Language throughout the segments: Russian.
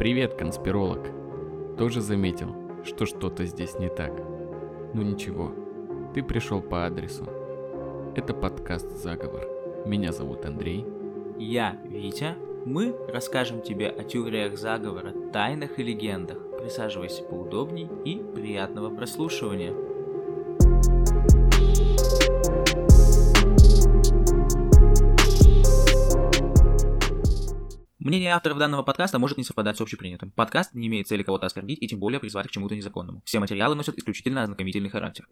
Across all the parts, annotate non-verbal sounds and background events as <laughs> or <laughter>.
Привет, конспиролог. Тоже заметил, что что-то здесь не так. Ну ничего, ты пришел по адресу. Это подкаст «Заговор». Меня зовут Андрей. Я Витя. Мы расскажем тебе о теориях заговора, тайнах и легендах. Присаживайся поудобней и приятного прослушивания. Мнение авторов данного подкаста может не совпадать с общепринятым. Подкаст не имеет цели кого-то оскорбить и тем более призвать к чему-то незаконному. Все материалы носят исключительно ознакомительный характер.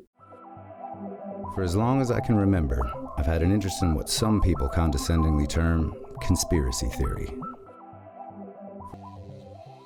For as long as I can remember, I've had an interest in what some people condescendingly term conspiracy theory.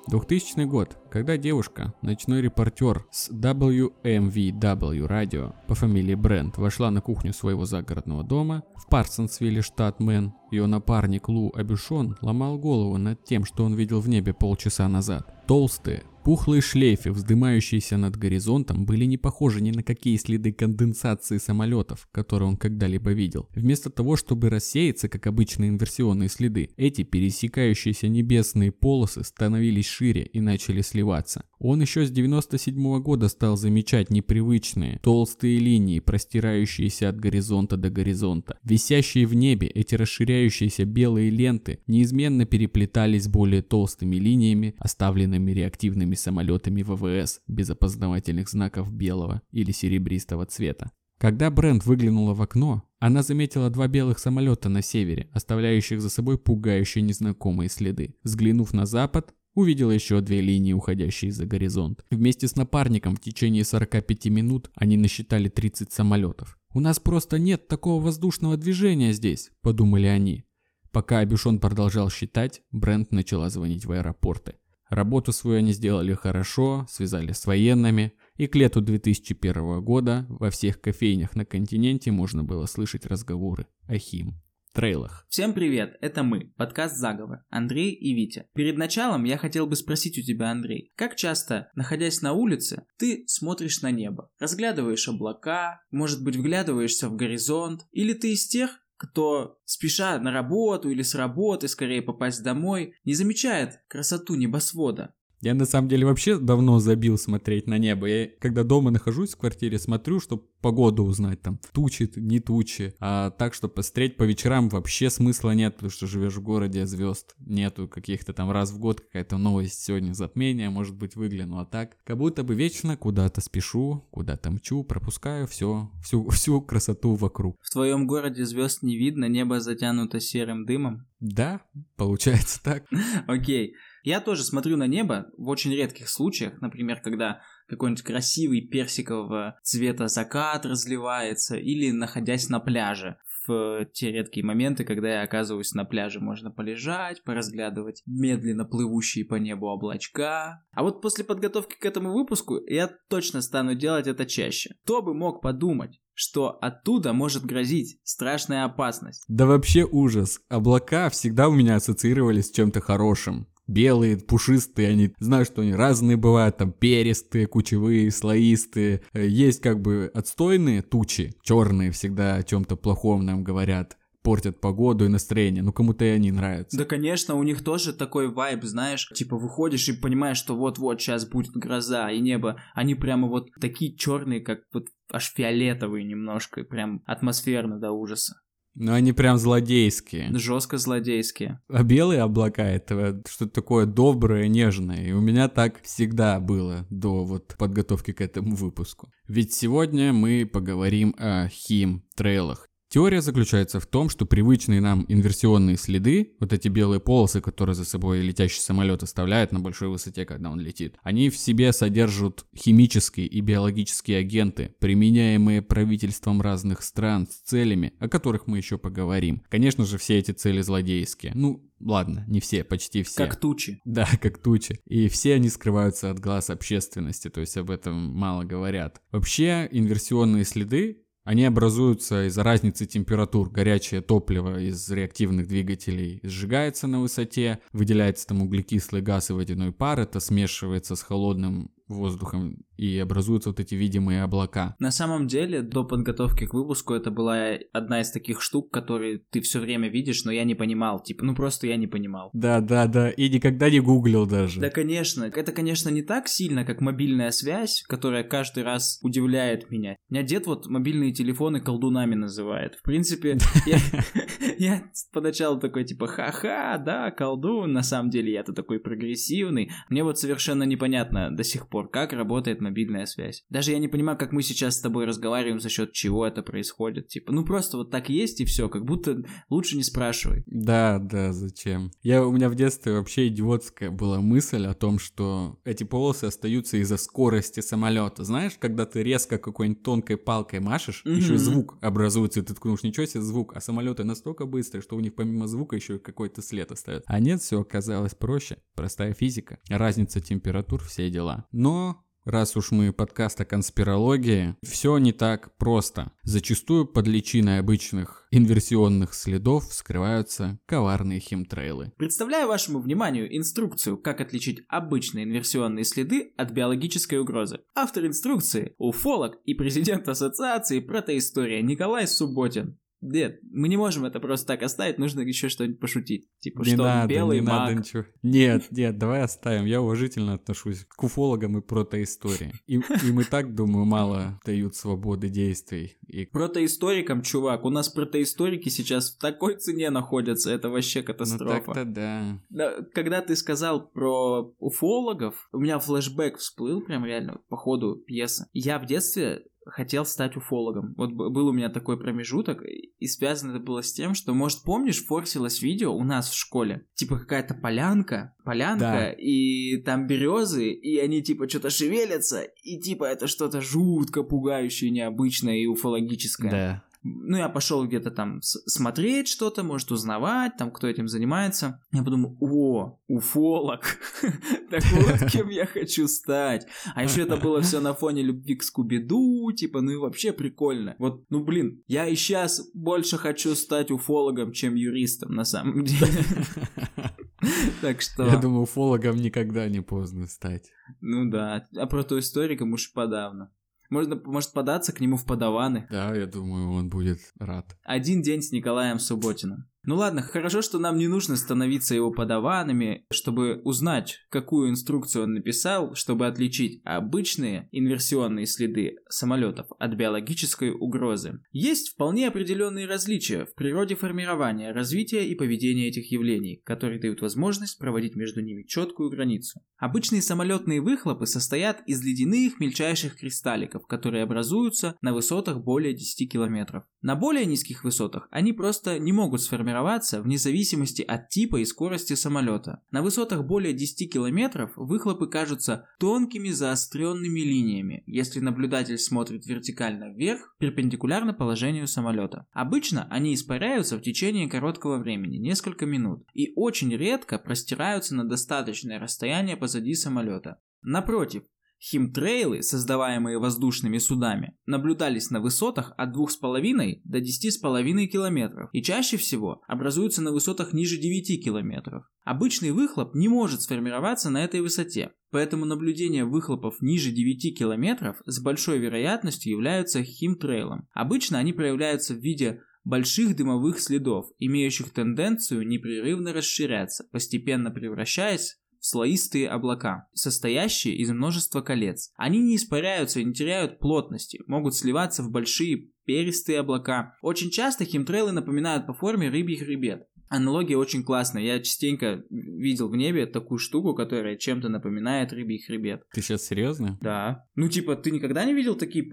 2000 год, когда девушка, ночной репортер с WMVW радио по фамилии Брент вошла на кухню своего загородного дома в Парсонсвилле, штат Мэн, ее напарник Лу Абюшон ломал голову над тем, что он видел в небе полчаса назад. Толстые, Пухлые шлейфы, вздымающиеся над горизонтом, были не похожи ни на какие следы конденсации самолетов, которые он когда-либо видел. Вместо того, чтобы рассеяться, как обычные инверсионные следы, эти пересекающиеся небесные полосы становились шире и начали сливаться. Он еще с 97 -го года стал замечать непривычные, толстые линии, простирающиеся от горизонта до горизонта. Висящие в небе эти расширяющиеся белые ленты неизменно переплетались более толстыми линиями, оставленными реактивными самолетами ВВС без опознавательных знаков белого или серебристого цвета. Когда Брент выглянула в окно, она заметила два белых самолета на севере, оставляющих за собой пугающие незнакомые следы. Взглянув на запад, Увидела еще две линии, уходящие за горизонт. Вместе с напарником в течение 45 минут они насчитали 30 самолетов. «У нас просто нет такого воздушного движения здесь», – подумали они. Пока Абишон продолжал считать, Брент начала звонить в аэропорты. Работу свою они сделали хорошо, связали с военными, и к лету 2001 года во всех кофейнях на континенте можно было слышать разговоры о Хим трейлах. Всем привет, это мы, подкаст «Заговор», Андрей и Витя. Перед началом я хотел бы спросить у тебя, Андрей, как часто, находясь на улице, ты смотришь на небо, разглядываешь облака, может быть, вглядываешься в горизонт, или ты из тех, кто, спеша на работу или с работы, скорее попасть домой, не замечает красоту небосвода, я на самом деле вообще давно забил смотреть на небо. Я когда дома нахожусь в квартире, смотрю, чтобы погоду узнать, там, тучи, не тучи. А так, чтобы посмотреть по вечерам вообще смысла нет, потому что живешь в городе, звезд нету каких-то там раз в год, какая-то новость сегодня затмение, может быть, выгляну. А так, как будто бы вечно куда-то спешу, куда-то мчу, пропускаю все, всю, всю красоту вокруг. В твоем городе звезд не видно, небо затянуто серым дымом? Да, получается так. <laughs> Окей. Я тоже смотрю на небо в очень редких случаях, например, когда какой-нибудь красивый персикового цвета закат разливается, или находясь на пляже в те редкие моменты, когда я оказываюсь на пляже, можно полежать, поразглядывать медленно плывущие по небу облачка. А вот после подготовки к этому выпуску я точно стану делать это чаще. Кто бы мог подумать, что оттуда может грозить страшная опасность. Да вообще ужас. Облака всегда у меня ассоциировались с чем-то хорошим белые, пушистые, они знают, что они разные бывают, там перистые, кучевые, слоистые. Есть как бы отстойные тучи, черные всегда о чем-то плохом нам говорят портят погоду и настроение. Ну, кому-то и они нравятся. Да, конечно, у них тоже такой вайб, знаешь, типа выходишь и понимаешь, что вот-вот сейчас будет гроза и небо. Они прямо вот такие черные, как вот аж фиолетовые немножко, и прям атмосферно до ужаса. Ну, они прям злодейские. Жестко злодейские. А белые облака это что-то такое доброе, нежное. И у меня так всегда было до вот подготовки к этому выпуску. Ведь сегодня мы поговорим о хим-трейлах. Теория заключается в том, что привычные нам инверсионные следы, вот эти белые полосы, которые за собой летящий самолет оставляет на большой высоте, когда он летит, они в себе содержат химические и биологические агенты, применяемые правительством разных стран с целями, о которых мы еще поговорим. Конечно же, все эти цели злодейские. Ну, Ладно, не все, почти все. Как тучи. Да, <laughs> как тучи. И все они скрываются от глаз общественности, то есть об этом мало говорят. Вообще, инверсионные следы они образуются из-за разницы температур. Горячее топливо из реактивных двигателей сжигается на высоте, выделяется там углекислый газ и водяной пар, это смешивается с холодным воздухом и образуются вот эти видимые облака. На самом деле, до подготовки к выпуску это была одна из таких штук, которые ты все время видишь, но я не понимал. Типа, ну просто я не понимал. Да, да, да. И никогда не гуглил даже. Да, конечно. Это, конечно, не так сильно, как мобильная связь, которая каждый раз удивляет меня. У меня дед вот мобильные телефоны колдунами называет. В принципе, <laughs> я, я поначалу такой, типа, ха-ха, да, колдун. На самом деле я-то такой прогрессивный. Мне вот совершенно непонятно до сих пор, как работает мобильная связь. Даже я не понимаю, как мы сейчас с тобой разговариваем, за счет чего это происходит. Типа, ну просто вот так есть и все, как будто лучше не спрашивай. Да, да, зачем? Я, у меня в детстве вообще идиотская была мысль о том, что эти полосы остаются из-за скорости самолета. Знаешь, когда ты резко какой-нибудь тонкой палкой машешь, mm-hmm. еще звук образуется, и ты ткнешь, ничего себе звук, а самолеты настолько быстрые, что у них помимо звука еще какой-то след остается. А нет, все оказалось проще. Простая физика. Разница температур, все дела. Но Раз уж мы подкаст о конспирологии, все не так просто. Зачастую под личиной обычных инверсионных следов скрываются коварные химтрейлы. Представляю вашему вниманию инструкцию, как отличить обычные инверсионные следы от биологической угрозы. Автор инструкции – уфолог и президент Ассоциации протоистория Николай Субботин. Нет, мы не можем это просто так оставить, нужно еще что-нибудь пошутить. Типа, не что надо, он белый не маг. надо ничего. Нет, нет, давай оставим. Я уважительно отношусь к уфологам и протоистории. И, им и так, думаю, мало дают свободы действий. И... Протоисторикам, чувак, у нас протоисторики сейчас в такой цене находятся, это вообще Ну катастрофа. так-то да. Да, когда ты сказал про уфологов, у меня флешбэк всплыл прям реально по ходу пьесы. Я в детстве хотел стать уфологом. Вот был у меня такой промежуток, и связано это было с тем, что, может, помнишь, форсилось видео у нас в школе? Типа какая-то полянка, полянка, Да. и там березы, и они типа что-то шевелятся, и типа это что-то жутко пугающее, необычное и уфологическое. Да. Ну, я пошел где-то там смотреть что-то, может, узнавать, там, кто этим занимается. Я подумал, о, уфолог. <laughs> Так вот, <laughs> кем я хочу стать. А еще это было все на фоне любви к Скуби-Ду, типа, ну и вообще прикольно. Вот, ну блин, я и сейчас больше хочу стать уфологом, чем юристом, на самом <laughs> деле. Так что, Я думаю, уфологом никогда не поздно стать. ну да, а протоисториком уж подавно. Можно, может податься к нему в подаваны. Да, я думаю, он будет рад. Один день с Николаем Субботиным. Ну ладно, хорошо, что нам не нужно становиться его подаванами, чтобы узнать, какую инструкцию он написал, чтобы отличить обычные инверсионные следы самолетов от биологической угрозы. Есть вполне определенные различия в природе формирования, развития и поведения этих явлений, которые дают возможность проводить между ними четкую границу. Обычные самолетные выхлопы состоят из ледяных мельчайших кристалликов, которые образуются на высотах более 10 километров. На более низких высотах они просто не могут сформироваться вне зависимости от типа и скорости самолета. На высотах более 10 километров выхлопы кажутся тонкими заостренными линиями, если наблюдатель смотрит вертикально вверх, перпендикулярно положению самолета. Обычно они испаряются в течение короткого времени, несколько минут, и очень редко простираются на достаточное расстояние позади самолета. Напротив, Химтрейлы, создаваемые воздушными судами, наблюдались на высотах от 2,5 до 10,5 километров и чаще всего образуются на высотах ниже 9 километров. Обычный выхлоп не может сформироваться на этой высоте, поэтому наблюдения выхлопов ниже 9 километров с большой вероятностью являются химтрейлом. Обычно они проявляются в виде больших дымовых следов, имеющих тенденцию непрерывно расширяться, постепенно превращаясь в слоистые облака, состоящие из множества колец. Они не испаряются и не теряют плотности, могут сливаться в большие перистые облака. Очень часто химтрейлы напоминают по форме рыбий хребет. Аналогия очень классная. Я частенько видел в небе такую штуку, которая чем-то напоминает рыбий хребет. Ты сейчас серьезно? Да. Ну, типа, ты никогда не видел такие...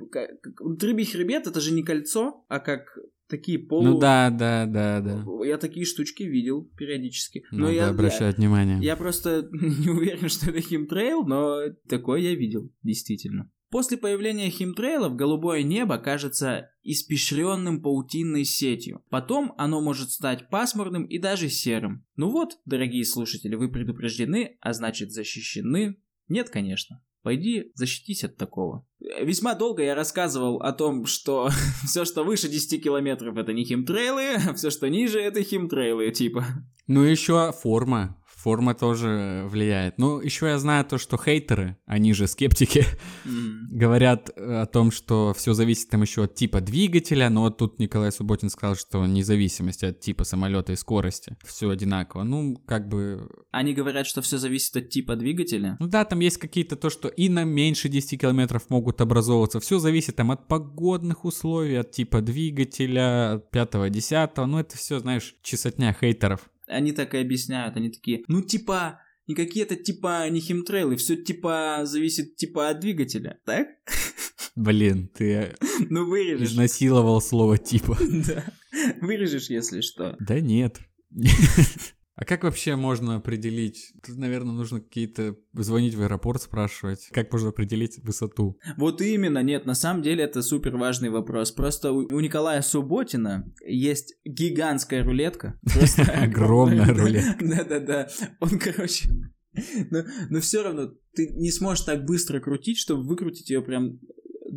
Рыбий хребет это же не кольцо, а как такие полу... Ну да, да, да, да. Я такие штучки видел периодически. Но Надо я, обращать внимание. я просто <laughs> не уверен, что это химтрейл, но такое я видел, действительно. После появления химтрейлов голубое небо кажется испещренным паутинной сетью. Потом оно может стать пасмурным и даже серым. Ну вот, дорогие слушатели, вы предупреждены, а значит защищены? Нет, конечно. Пойди защитись от такого. Весьма долго я рассказывал о том, что <laughs> все, что выше 10 километров, это не химтрейлы, а все, что ниже, это химтрейлы, типа. Ну еще форма. Форма тоже влияет. Ну, еще я знаю то, что хейтеры, они же скептики, говорят э, о том, что все зависит там еще от типа двигателя, но вот тут Николай Субботин сказал, что независимости от типа самолета и скорости, все одинаково. Ну, как бы... Они говорят, что все зависит от типа двигателя. Ну да, там есть какие-то то, что и на меньше 10 километров могут образовываться. Все зависит там от погодных условий, от типа двигателя, от пятого, десятого. Ну, это все, знаешь, чесотня хейтеров. Они так и объясняют, они такие, ну типа, никакие это типа не химтрейлы, все типа зависит типа от двигателя, так? Блин, ты <laughs> Ну вырежешь. изнасиловал слово типа. <laughs> Да. Вырежешь, если что. Да нет. <laughs> А как вообще можно определить? Тут, наверное, нужно какие-то звонить в аэропорт, спрашивать, как можно определить высоту. Вот именно, нет, на самом деле это супер важный вопрос. Просто у, у Николая Субботина есть гигантская рулетка. <laughs> Огромная рулетка. <laughs> Да-да-да. Он, короче... Но, но все равно ты не сможешь так быстро крутить, чтобы выкрутить ее прям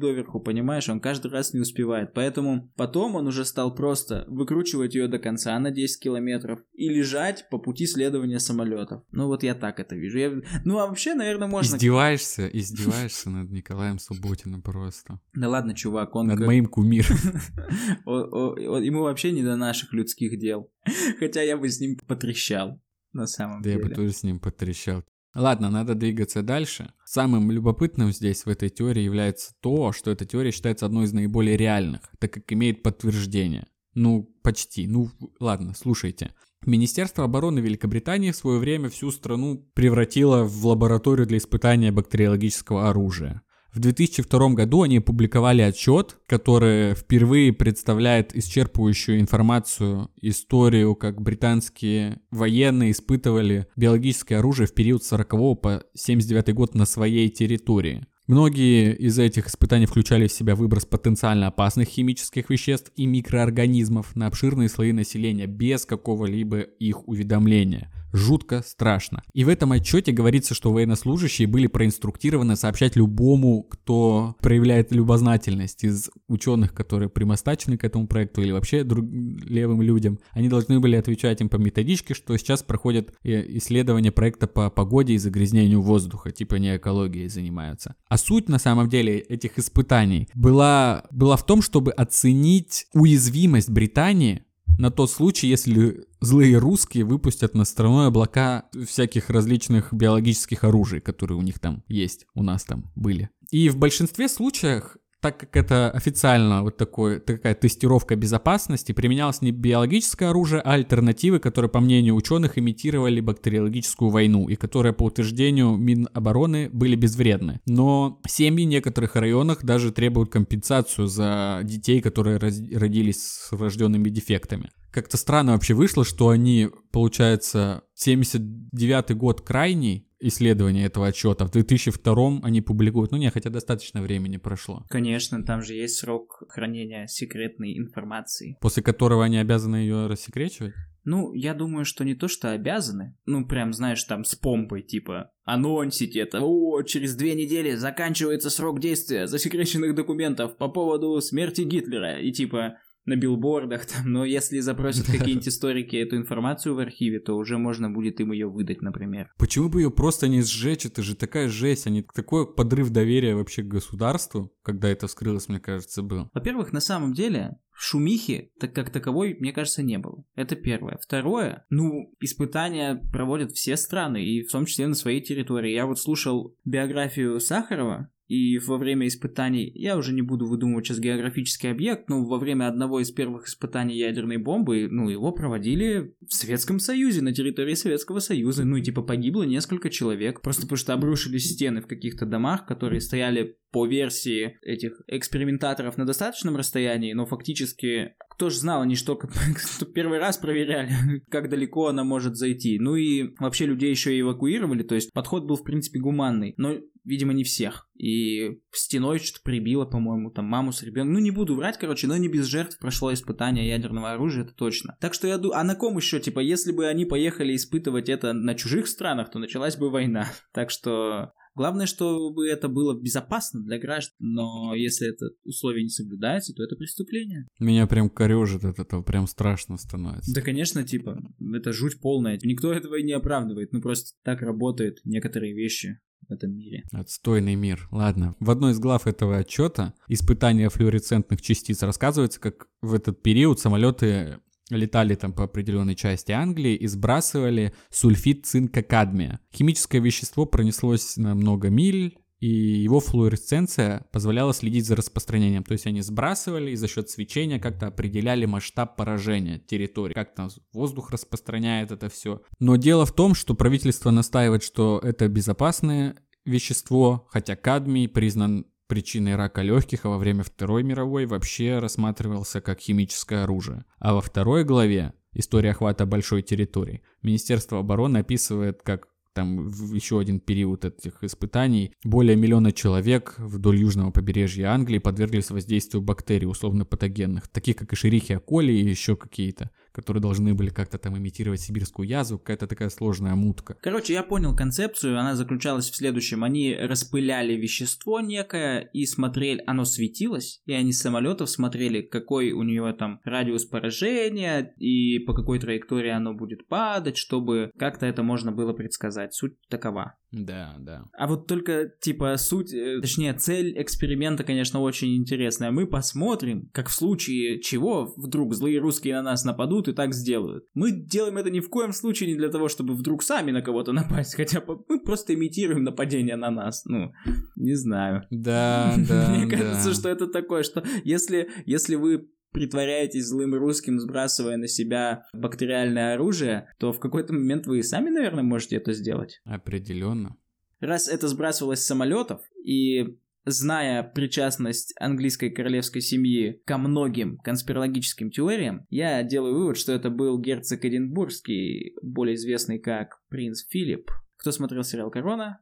доверху, понимаешь? Он каждый раз не успевает. Поэтому потом он уже стал просто выкручивать ее до конца на 10 километров и лежать по пути следования самолетов. Ну вот я так это вижу. Я- Ну а вообще, наверное, можно... Издеваешься, издеваешься над Николаем Субботиным просто. Да ладно, чувак, он... Над моим кумиром. <laughs> Ему вообще не до наших людских дел. <laughs> Хотя я бы с ним потрещал, на самом Да я бы деле. тоже с ним потрещал. Ладно, надо двигаться дальше. Самым любопытным здесь в этой теории является то, что эта теория считается одной из наиболее реальных, так как имеет подтверждение. Ну, почти. Ну, ладно, слушайте. Министерство обороны Великобритании в свое время всю страну превратило в лабораторию для испытания бактериологического оружия. В 2002 году они опубликовали отчет, который впервые представляет исчерпывающую информацию, историю, как британские военные испытывали биологическое оружие в период с 40 по 79 год на своей территории. Многие из этих испытаний включали в себя выброс потенциально опасных химических веществ и микроорганизмов на обширные слои населения без какого-либо их уведомления. Жутко страшно. И в этом отчете говорится, что военнослужащие были проинструктированы сообщать любому, кто проявляет любознательность из ученых, которые примостачены к этому проекту или вообще друг- левым людям. Они должны были отвечать им по методичке, что сейчас проходят э, исследования проекта по погоде и загрязнению воздуха, типа не экологией занимаются. А суть на самом деле этих испытаний была, была в том, чтобы оценить уязвимость Британии на тот случай, если злые русские выпустят на страной облака всяких различных биологических оружий, которые у них там есть, у нас там были. И в большинстве случаев так как это официально вот такой, такая тестировка безопасности, применялось не биологическое оружие, а альтернативы, которые, по мнению ученых, имитировали бактериологическую войну и которые, по утверждению Минобороны, были безвредны. Но семьи в некоторых районах даже требуют компенсацию за детей, которые родились с врожденными дефектами. Как-то странно вообще вышло, что они, получается, 79 год крайний исследование этого отчета, в 2002 они публикуют, ну не, хотя достаточно времени прошло, Конечно, там же есть срок хранения секретной информации. после которого они обязаны ее рассекречивать. Ну, я думаю, что не то, что обязаны. Ну, прям, знаешь, там с помпой, типа, анонсить это. О, через две недели заканчивается срок действия засекреченных документов по поводу смерти Гитлера. И типа на билбордах <laughs> там. Но если запросят <laughs> какие-нибудь историки эту информацию в архиве, то уже можно будет им ее выдать, например. Почему бы ее просто не сжечь? Это же такая жесть, они такой подрыв доверия вообще к государству, когда это вскрылось, мне кажется, был. Во-первых, на самом деле, шумихи так как таковой, мне кажется, не было. Это первое. Второе, ну, испытания проводят все страны, и в том числе на своей территории. Я вот слушал биографию Сахарова, и во время испытаний, я уже не буду выдумывать сейчас географический объект, но во время одного из первых испытаний ядерной бомбы, ну, его проводили в Советском Союзе, на территории Советского Союза. Ну, и типа погибло несколько человек, просто потому что обрушились стены в каких-то домах, которые стояли по версии этих экспериментаторов на достаточном расстоянии, но фактически кто же знал, они что, <laughs> первый раз проверяли, <laughs> как далеко она может зайти. Ну и вообще людей еще и эвакуировали, то есть подход был в принципе гуманный, но видимо не всех. И стеной что-то прибило, по-моему, там маму с ребенком. Ну не буду врать, короче, но не без жертв прошло испытание ядерного оружия, это точно. Так что я думаю, а на ком еще, типа, если бы они поехали испытывать это на чужих странах, то началась бы война. <laughs> Так что Главное, чтобы это было безопасно для граждан, но если это условие не соблюдается, то это преступление. Меня прям корежит от этого, прям страшно становится. Да, конечно, типа, это жуть полная. Никто этого и не оправдывает, ну просто так работают некоторые вещи в этом мире. Отстойный мир. Ладно. В одной из глав этого отчета испытания флуоресцентных частиц рассказывается, как в этот период самолеты летали там по определенной части Англии и сбрасывали сульфид цинка кадмия. Химическое вещество пронеслось на много миль, и его флуоресценция позволяла следить за распространением. То есть они сбрасывали и за счет свечения как-то определяли масштаб поражения территории, как там воздух распространяет это все. Но дело в том, что правительство настаивает, что это безопасное вещество, хотя кадмий признан причиной рака легких, а во время Второй мировой вообще рассматривался как химическое оружие. А во второй главе «История охвата большой территории» Министерство обороны описывает как там еще один период этих испытаний. Более миллиона человек вдоль южного побережья Англии подверглись воздействию бактерий условно-патогенных, таких как и шерихия коли и еще какие-то которые должны были как-то там имитировать сибирскую язву, какая-то такая сложная мутка. Короче, я понял концепцию, она заключалась в следующем. Они распыляли вещество некое и смотрели, оно светилось, и они с самолетов смотрели, какой у него там радиус поражения и по какой траектории оно будет падать, чтобы как-то это можно было предсказать. Суть такова. Да, да. А вот только, типа, суть, э, точнее, цель эксперимента, конечно, очень интересная. Мы посмотрим, как в случае чего вдруг злые русские на нас нападут и так сделают. Мы делаем это ни в коем случае не для того, чтобы вдруг сами на кого-то напасть, <laughs> хотя мы просто имитируем нападение на нас. Ну, не знаю. Да, <laughs> да, Мне кажется, что это такое, что если, если вы притворяетесь злым русским, сбрасывая на себя бактериальное оружие, то в какой-то момент вы и сами, наверное, можете это сделать. Определенно. Раз это сбрасывалось с самолетов, и зная причастность английской королевской семьи ко многим конспирологическим теориям, я делаю вывод, что это был герцог Эдинбургский, более известный как принц Филипп. Кто смотрел сериал «Корона»?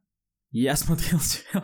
Я <laughs> смотрел сериал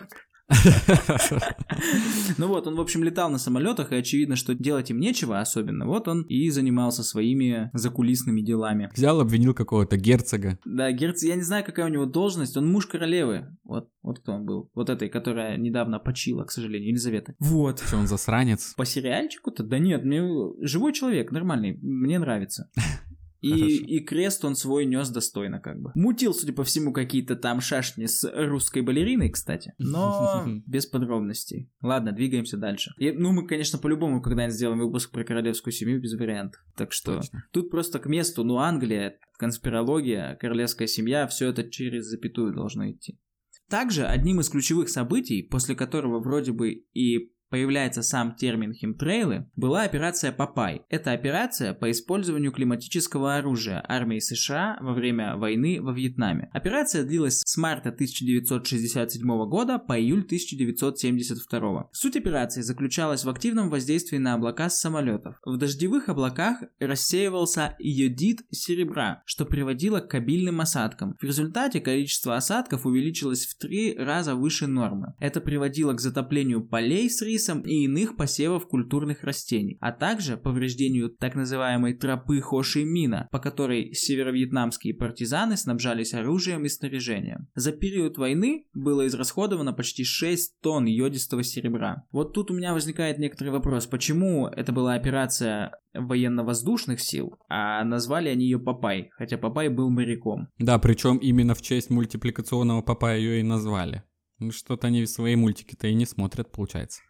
ну вот, он, в общем, летал на самолетах, и очевидно, что делать им нечего особенно. Вот он и занимался своими закулисными делами. Взял, обвинил какого-то герцога. Да, герцог, я не знаю, какая у него должность, он муж королевы. Вот, вот кто он был. Вот этой, которая недавно почила, к сожалению, Елизавета. Вот. Что он засранец? По сериальчику-то? Да нет, мне живой человек, нормальный, мне нравится. <laughs> И, и крест он свой нес достойно, как бы. Мутил, судя по всему, какие-то там шашни с русской балериной, кстати. Но <laughs> без подробностей. Ладно, двигаемся дальше. И, ну, мы, конечно, по-любому когда-нибудь сделаем выпуск про королевскую семью без вариантов. Так что Точно. тут просто к месту, ну, Англия, конспирология, королевская семья, все это через запятую должно идти. Также одним из ключевых событий, после которого вроде бы и появляется сам термин химтрейлы, была операция «Папай». Это операция по использованию климатического оружия армии США во время войны во Вьетнаме. Операция длилась с марта 1967 года по июль 1972. Суть операции заключалась в активном воздействии на облака с самолетов. В дождевых облаках рассеивался йодид серебра, что приводило к обильным осадкам. В результате количество осадков увеличилось в три раза выше нормы. Это приводило к затоплению полей с рисом рисом и иных посевов культурных растений, а также повреждению так называемой тропы Хо Ши Мина, по которой северо-вьетнамские партизаны снабжались оружием и снаряжением. За период войны было израсходовано почти 6 тонн йодистого серебра. Вот тут у меня возникает некоторый вопрос, почему это была операция военно-воздушных сил, а назвали они ее Папай, хотя Папай был моряком. Да, причем именно в честь мультипликационного Папая ее и назвали. Ну что-то они свои мультики-то и не смотрят, получается.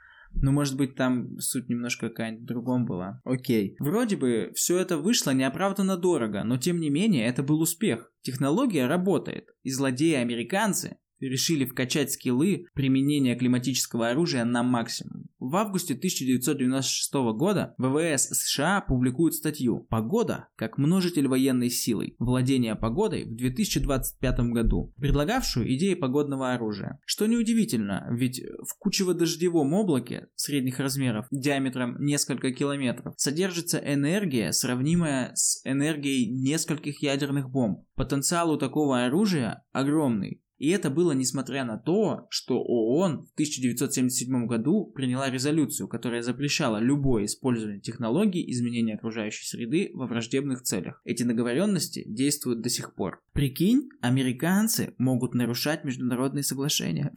Ну, может быть, там суть немножко какая-нибудь другом была. Окей. Вроде бы все это вышло неоправданно дорого, но тем не менее это был успех. Технология работает, и злодеи-американцы решили вкачать скиллы применения климатического оружия на максимум. В августе 1996 года ВВС США публикует статью «Погода как множитель военной силы. Владение погодой в 2025 году», предлагавшую идеи погодного оружия. Что неудивительно, ведь в кучево-дождевом облаке средних размеров диаметром несколько километров содержится энергия, сравнимая с энергией нескольких ядерных бомб. Потенциал у такого оружия огромный. И это было несмотря на то, что ООН в 1977 году приняла резолюцию, которая запрещала любое использование технологий изменения окружающей среды во враждебных целях. Эти договоренности действуют до сих пор. Прикинь, американцы могут нарушать международные соглашения.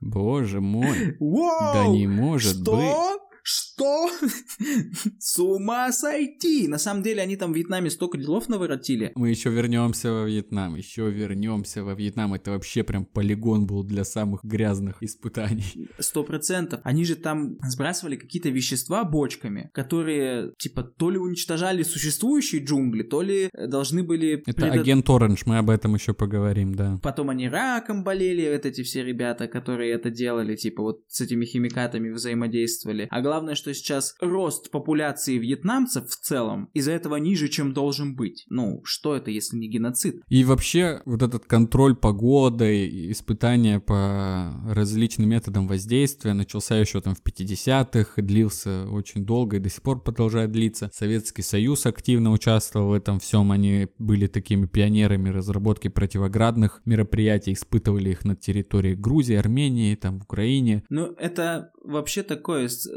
Боже мой. <laughs> Воу! Да не может Что? быть. Что? <laughs> С ума сойти! На самом деле они там в Вьетнаме столько делов наворотили. Мы еще вернемся во Вьетнам, еще вернемся во Вьетнам. Это вообще прям полигон был для самых грязных испытаний. Сто процентов. Они же там сбрасывали какие-то вещества бочками, которые, типа, то ли уничтожали существующие джунгли, то ли э, должны были... Это предот- агент Оранж, мы об этом еще поговорим, да. Потом они раком болели, вот эти все ребята, которые это делали, типа вот с этими химикатами взаимодействовали. А главное, что сейчас рост популяции вьетнамцев в целом из-за этого ниже, чем должен быть. Ну, что это, если не геноцид? И вообще вот этот контроль погоды, испытания по различным методам воздействия начался еще там в 50-х, длился очень долго и до сих пор продолжает длиться. Советский Союз активно участвовал в этом всем, они были такими пионерами разработки противоградных мероприятий, испытывали их на территории Грузии, Армении, там в Украине. Ну, это вообще такой с-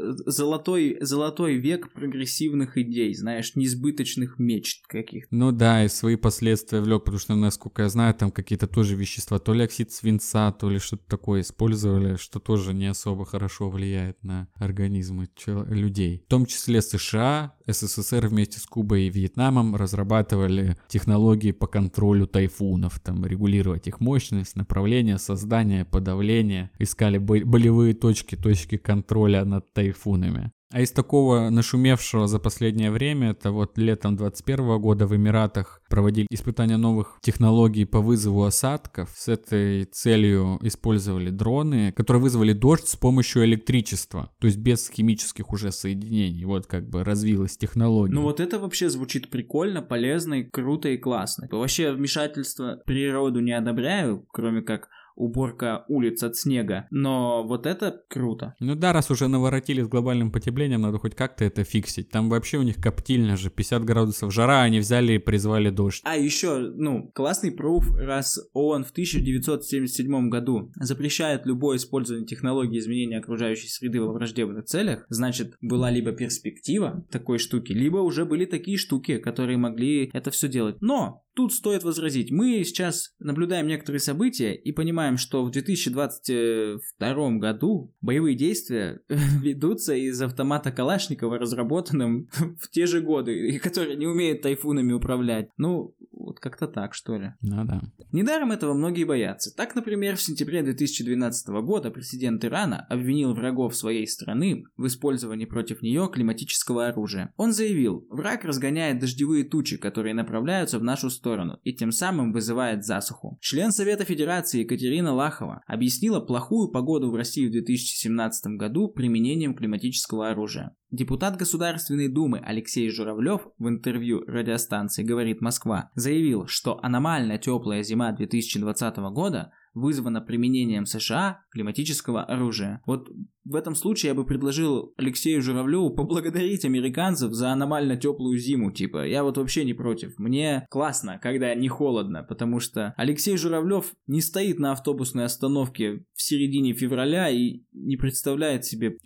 золотой, золотой век прогрессивных идей, знаешь, несбыточных мечт каких-то. Ну да, и свои последствия влек, потому что, насколько я знаю, там какие-то тоже вещества, то ли оксид свинца, то ли что-то такое использовали, что тоже не особо хорошо влияет на организмы людей. В том числе США, СССР вместе с Кубой и Вьетнамом разрабатывали технологии по контролю тайфунов, там регулировать их мощность, направление, создание, подавление, искали бо- болевые точки, точки контроля над тайфунами. А из такого нашумевшего за последнее время, это вот летом 21 года в Эмиратах проводили испытания новых технологий по вызову осадков. С этой целью использовали дроны, которые вызвали дождь с помощью электричества, то есть без химических уже соединений. Вот как бы развилась технология. Ну вот это вообще звучит прикольно, полезно, и круто и классно. Вообще вмешательство природу не одобряю, кроме как уборка улиц от снега, но вот это круто. Ну да, раз уже наворотили с глобальным потеплением, надо хоть как-то это фиксить. Там вообще у них коптильня же, 50 градусов жара, они взяли и призвали дождь. А еще, ну, классный пруф, раз ООН в 1977 году запрещает любое использование технологий изменения окружающей среды во враждебных целях, значит, была либо перспектива такой штуки, либо уже были такие штуки, которые могли это все делать. Но Тут стоит возразить, мы сейчас наблюдаем некоторые события и понимаем, что в 2022 году боевые действия <laughs> ведутся из автомата Калашникова, разработанным <laughs> в те же годы, и который не умеет тайфунами управлять. Ну, вот как-то так, что ли. Ну да. Недаром этого многие боятся. Так, например, в сентябре 2012 года президент Ирана обвинил врагов своей страны в использовании против нее климатического оружия. Он заявил, враг разгоняет дождевые тучи, которые направляются в нашу сторону, и тем самым вызывает засуху. Член Совета Федерации Екатерина Лахова объяснила плохую погоду в России в 2017 году применением климатического оружия. Депутат Государственной Думы Алексей Журавлев в интервью радиостанции «Говорит Москва» заявил, что аномально теплая зима 2020 года вызвана применением США климатического оружия. Вот в этом случае я бы предложил Алексею Журавлеву поблагодарить американцев за аномально теплую зиму, типа, я вот вообще не против. Мне классно, когда не холодно, потому что Алексей Журавлев не стоит на автобусной остановке в середине февраля и не представляет себе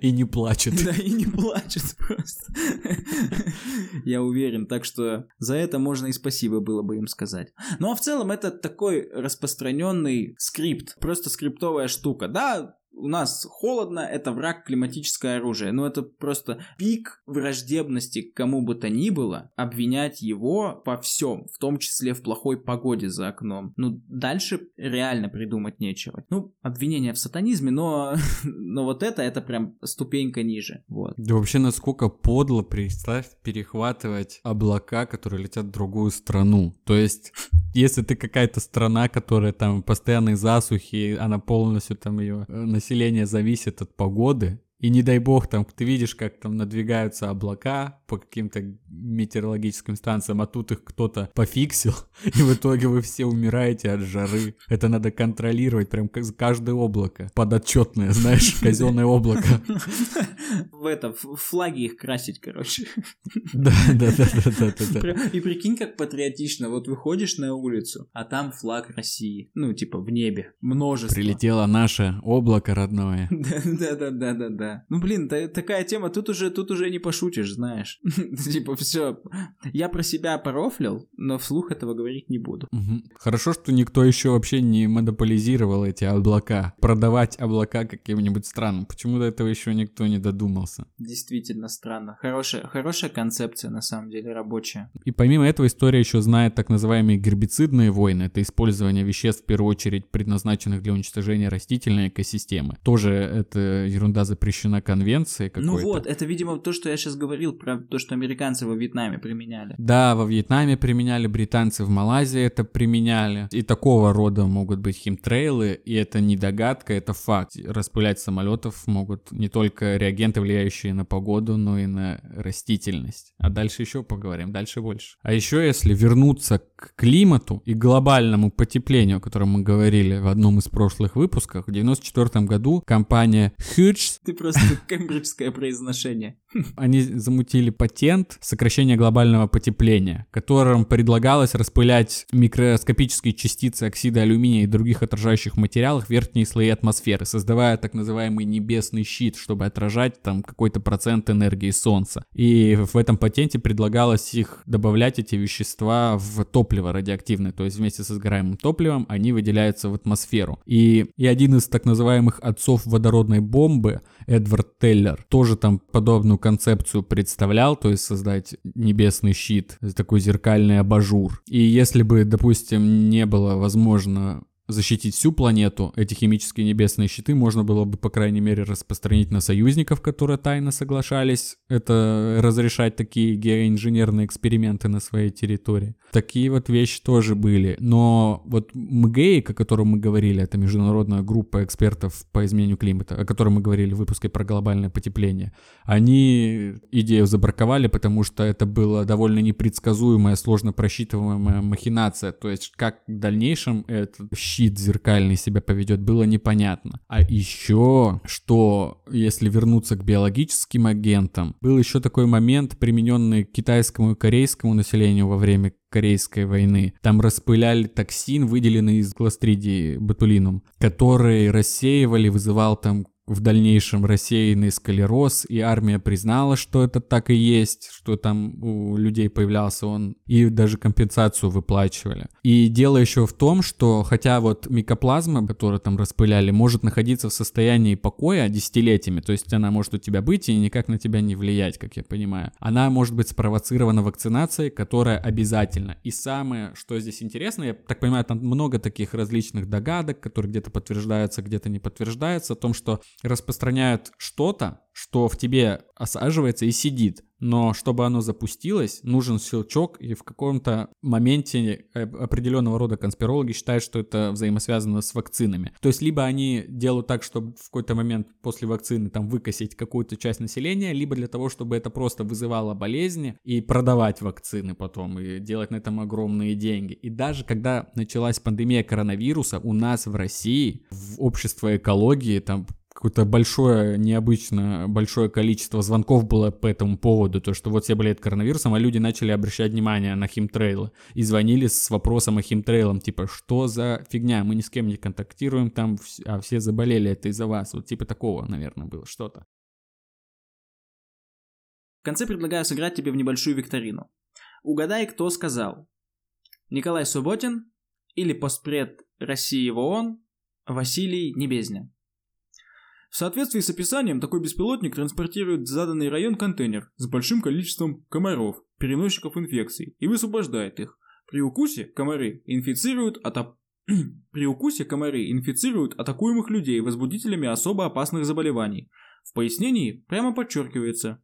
И не плачет. да, и не плачет просто. Я уверен, так что за это можно и спасибо было бы им сказать. Ну а в целом это такой распространенный скрипт, просто скриптовая штука. Да, у нас холодно, это враг климатическое оружие. Но это просто пик враждебности к кому бы то ни было, обвинять его по всем, в том числе в плохой погоде за окном. Ну, дальше реально придумать нечего. Ну, обвинение в сатанизме, но, <laughs> но вот это, это прям ступенька ниже. Вот. Да вообще насколько подло, представь, перехватывать облака, которые летят в другую страну. То есть, если ты какая-то страна, которая там постоянной засухи, она полностью там ее население зависит от погоды, И не дай бог, там, ты видишь, как там надвигаются облака по каким-то метеорологическим станциям, а тут их кто-то пофиксил, <laughs> и в итоге вы все умираете от жары. Это надо контролировать, прям каждое облако. Подотчетное, знаешь, <laughs> казенное облако. <laughs> В это, флаги их красить, короче. Да, да, да, да, да. И прикинь, как патриотично. Вот выходишь на улицу, а там флаг России. Ну, типа в небе. Множество. Прилетело наше облако родное. Да, да, да, да, да. Ну, блин, такая тема, тут уже, тут уже не пошутишь, знаешь. <laughs> Типа, все. Я про себя порофлил, но вслух этого говорить не буду. Хорошо, что никто еще вообще не монополизировал эти облака. Продавать облака каким-нибудь странам. Почему до этого еще никто не додумался? Действительно странно. Хорошая, хорошая концепция, на самом деле, рабочая. И помимо этого история еще знает так называемые гербицидные войны. Это использование веществ, в первую очередь, предназначенных для уничтожения растительной экосистемы. Тоже эта ерунда запрещена конвенцией какой-то. Ну вот, это, видимо, то, что я сейчас говорил про то, что американцы во Вьетнаме применяли. Да, во Вьетнаме применяли, британцы в Малайзии это применяли. И такого рода могут быть химтрейлы, и это не догадка, это факт. Распылять самолетов могут не только реагенты, влияющие на погоду, но и на растительность. А дальше еще поговорим, дальше больше. А еще если вернуться к климату и глобальному потеплению, о котором мы говорили в одном из прошлых выпусков, в 1994 году компания Hughes... Ты просто кембриджское произношение. <laughs> Они замутили патент сокращения глобального потепления, которым предлагалось распылять микроскопические частицы оксида алюминия и других отражающих материалов в верхние слои атмосферы, создавая так называемый небесный щит, чтобы отражать там какой-то процент энергии Солнца. И в этом патенте предлагалось их добавлять, эти вещества, в топливо радиоактивное, то есть вместе со сгораемым топливом они выделяются в атмосферу. И, и один из так называемых отцов водородной бомбы, Эдвард Теллер, тоже там подобную концепцию представлял, то есть создать небесный щит, такой зеркальный абажур. И если бы, допустим, не было возможно защитить всю планету, эти химические небесные щиты можно было бы, по крайней мере, распространить на союзников, которые тайно соглашались это разрешать такие геоинженерные эксперименты на своей территории. Такие вот вещи тоже были. Но вот МГЭИК, о котором мы говорили, это международная группа экспертов по изменению климата, о котором мы говорили в выпуске про глобальное потепление, они идею забраковали, потому что это была довольно непредсказуемая, сложно просчитываемая махинация. То есть как в дальнейшем этот щит зеркальный себя поведет, было непонятно. А еще, что если вернуться к биологическим агентам, был еще такой момент, примененный китайскому и корейскому населению во время Корейской войны. Там распыляли токсин, выделенный из кластридии ботулинум, который рассеивали, вызывал там в дальнейшем рассеянный склероз, и армия признала, что это так и есть, что там у людей появлялся он, и даже компенсацию выплачивали. И дело еще в том, что хотя вот микоплазма, которую там распыляли, может находиться в состоянии покоя десятилетиями, то есть она может у тебя быть и никак на тебя не влиять, как я понимаю. Она может быть спровоцирована вакцинацией, которая обязательно. И самое, что здесь интересно, я так понимаю, там много таких различных догадок, которые где-то подтверждаются, где-то не подтверждаются, о том, что распространяют что-то, что в тебе осаживается и сидит. Но чтобы оно запустилось, нужен щелчок, и в каком-то моменте э, определенного рода конспирологи считают, что это взаимосвязано с вакцинами. То есть либо они делают так, чтобы в какой-то момент после вакцины там выкосить какую-то часть населения, либо для того, чтобы это просто вызывало болезни и продавать вакцины потом, и делать на этом огромные деньги. И даже когда началась пандемия коронавируса, у нас в России, в общество экологии, там какое-то большое, необычно большое количество звонков было по этому поводу, то что вот все болеют коронавирусом, а люди начали обращать внимание на химтрейлы и звонили с вопросом о химтрейлам, типа, что за фигня, мы ни с кем не контактируем там, а все заболели, это из-за вас, вот типа такого, наверное, было что-то. В конце предлагаю сыграть тебе в небольшую викторину. Угадай, кто сказал. Николай Субботин или постпред России в ООН Василий Небезня. В соответствии с описанием, такой беспилотник транспортирует в заданный район контейнер с большим количеством комаров, переносчиков инфекций, и высвобождает их. При укусе комары инфицируют атап... <clears throat> При укусе комары инфицируют атакуемых людей возбудителями особо опасных заболеваний. В пояснении прямо подчеркивается,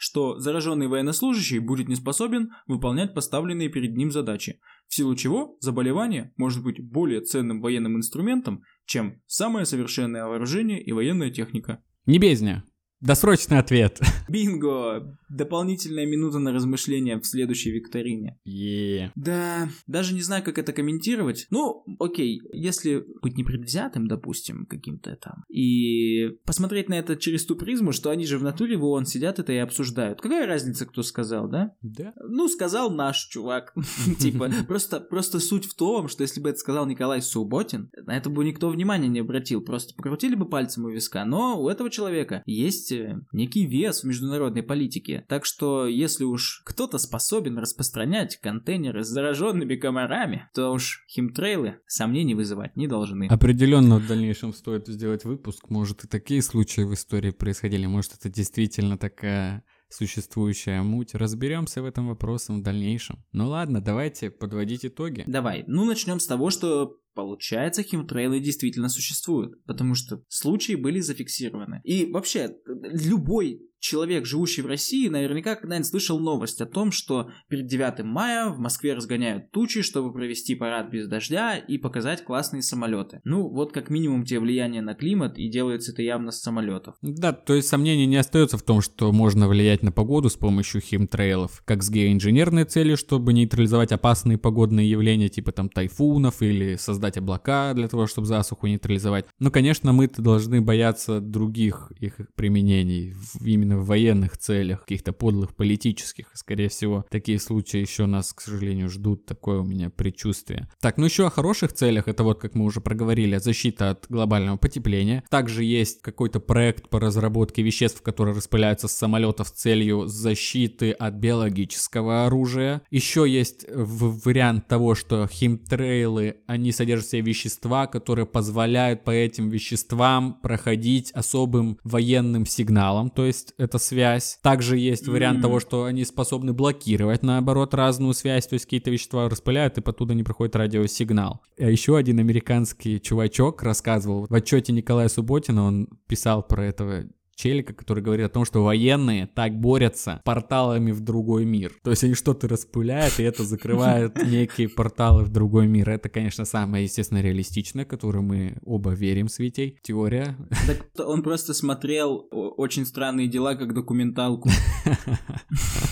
что зараженный военнослужащий будет не способен выполнять поставленные перед ним задачи, в силу чего заболевание может быть более ценным военным инструментом, чем самое совершенное вооружение и военная техника. Не бездня. Досрочный ответ. <laughs> Бинго! Дополнительная минута на размышления в следующей викторине. Е. Да, даже не знаю, как это комментировать. Ну, окей, если быть непредвзятым, допустим, каким-то там, и посмотреть на это через ту призму, что они же в натуре в ООН сидят это и обсуждают. Какая разница, кто сказал, да? Да. Ну, сказал наш чувак. <laughs> Типа, просто, просто суть в том, что если бы это сказал Николай Субботин, на это бы никто внимания не обратил. Просто покрутили бы пальцем у виска. Но у этого человека есть э, некий вес в международной политике. Так что, если уж кто-то способен распространять контейнеры с зараженными комарами, то уж химтрейлы сомнений вызывать не должны. Определенно в дальнейшем стоит сделать выпуск. Может и такие случаи в истории происходили. Может это действительно такая существующая муть. Разберемся в этом вопросе в дальнейшем. Ну ладно, давайте подводить итоги. Давай, ну начнем с того, что Получается, химтрейлы действительно существуют, потому что случаи были зафиксированы. И вообще, любой человек, живущий в России, наверняка когда-нибудь слышал новость о том, что перед 9 мая в Москве разгоняют тучи, чтобы провести парад без дождя и показать классные самолеты. Ну, вот как минимум те влияния на климат, и делается это явно с самолетов. Да, то есть сомнений не остается в том, что можно влиять на погоду с помощью химтрейлов, как с геоинженерной целью, чтобы нейтрализовать опасные погодные явления, типа там тайфунов, или создать облака для того, чтобы засуху нейтрализовать. Но, конечно, мы-то должны бояться других их применений именно именно в военных целях, каких-то подлых политических. Скорее всего, такие случаи еще нас, к сожалению, ждут. Такое у меня предчувствие. Так, ну еще о хороших целях. Это вот, как мы уже проговорили, защита от глобального потепления. Также есть какой-то проект по разработке веществ, которые распыляются с самолетов с целью защиты от биологического оружия. Еще есть вариант того, что химтрейлы, они содержат в вещества, которые позволяют по этим веществам проходить особым военным сигналом. То есть эта связь. Также есть вариант mm-hmm. того, что они способны блокировать, наоборот, разную связь, то есть какие-то вещества распыляют, и оттуда не проходит радиосигнал. А еще один американский чувачок рассказывал, в отчете Николая Субботина он писал про этого челика, который говорит о том, что военные так борются порталами в другой мир. То есть они что-то распыляют, и это закрывает <laughs> некие порталы в другой мир. Это, конечно, самое, естественно, реалистичное, которое мы оба верим с Витей. Теория. <laughs> Так он просто смотрел «Очень странные дела» как документалку. <laughs>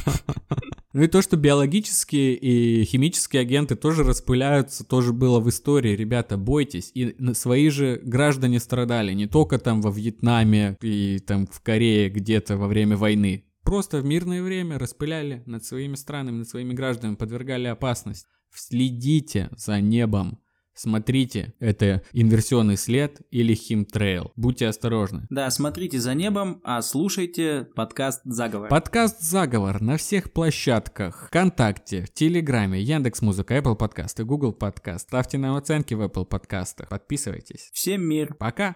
Ну и то, что биологические и химические агенты тоже распыляются, тоже было в истории. Ребята, бойтесь. И свои же граждане страдали, не только там во Вьетнаме и там в Корее где-то во время войны. Просто в мирное время распыляли над своими странами, над своими гражданами, подвергали опасность. Следите за небом. Смотрите, это инверсионный след или химтрейл. Будьте осторожны. Да, смотрите за небом, а слушайте подкаст «Заговор». Подкаст «Заговор» на всех площадках. ВКонтакте, Телеграме, Яндекс.Музыка, Apple подкасты, Google подкаст. Ставьте нам оценки в Apple подкастах. Подписывайтесь. Всем мир. Пока.